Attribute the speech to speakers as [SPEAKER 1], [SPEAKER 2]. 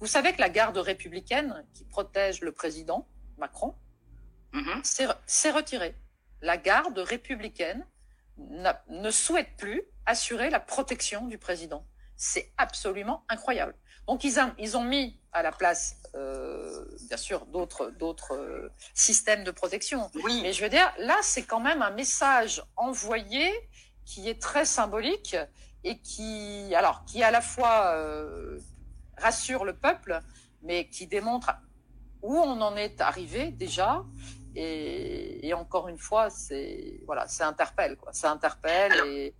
[SPEAKER 1] Vous savez que la garde républicaine qui protège le président Macron
[SPEAKER 2] Mhm.
[SPEAKER 1] s'est retirée. La garde républicaine ne souhaite plus assurer la protection du président. C'est absolument incroyable. Donc ils, ont- ils ont mis à la place, euh, bien sûr, d'autres d'autres euh, systèmes de protection.
[SPEAKER 2] Oui,
[SPEAKER 1] Mais je veux dire, là, c'est quand même un message envoyé qui est très symbolique et qui, alors, qui à la fois euh, rassure le peuple, mais qui démontre où on en est arrivé déjà. Et, encore une fois, c'est voilà, ça interpelle, quoi. Ça interpelle et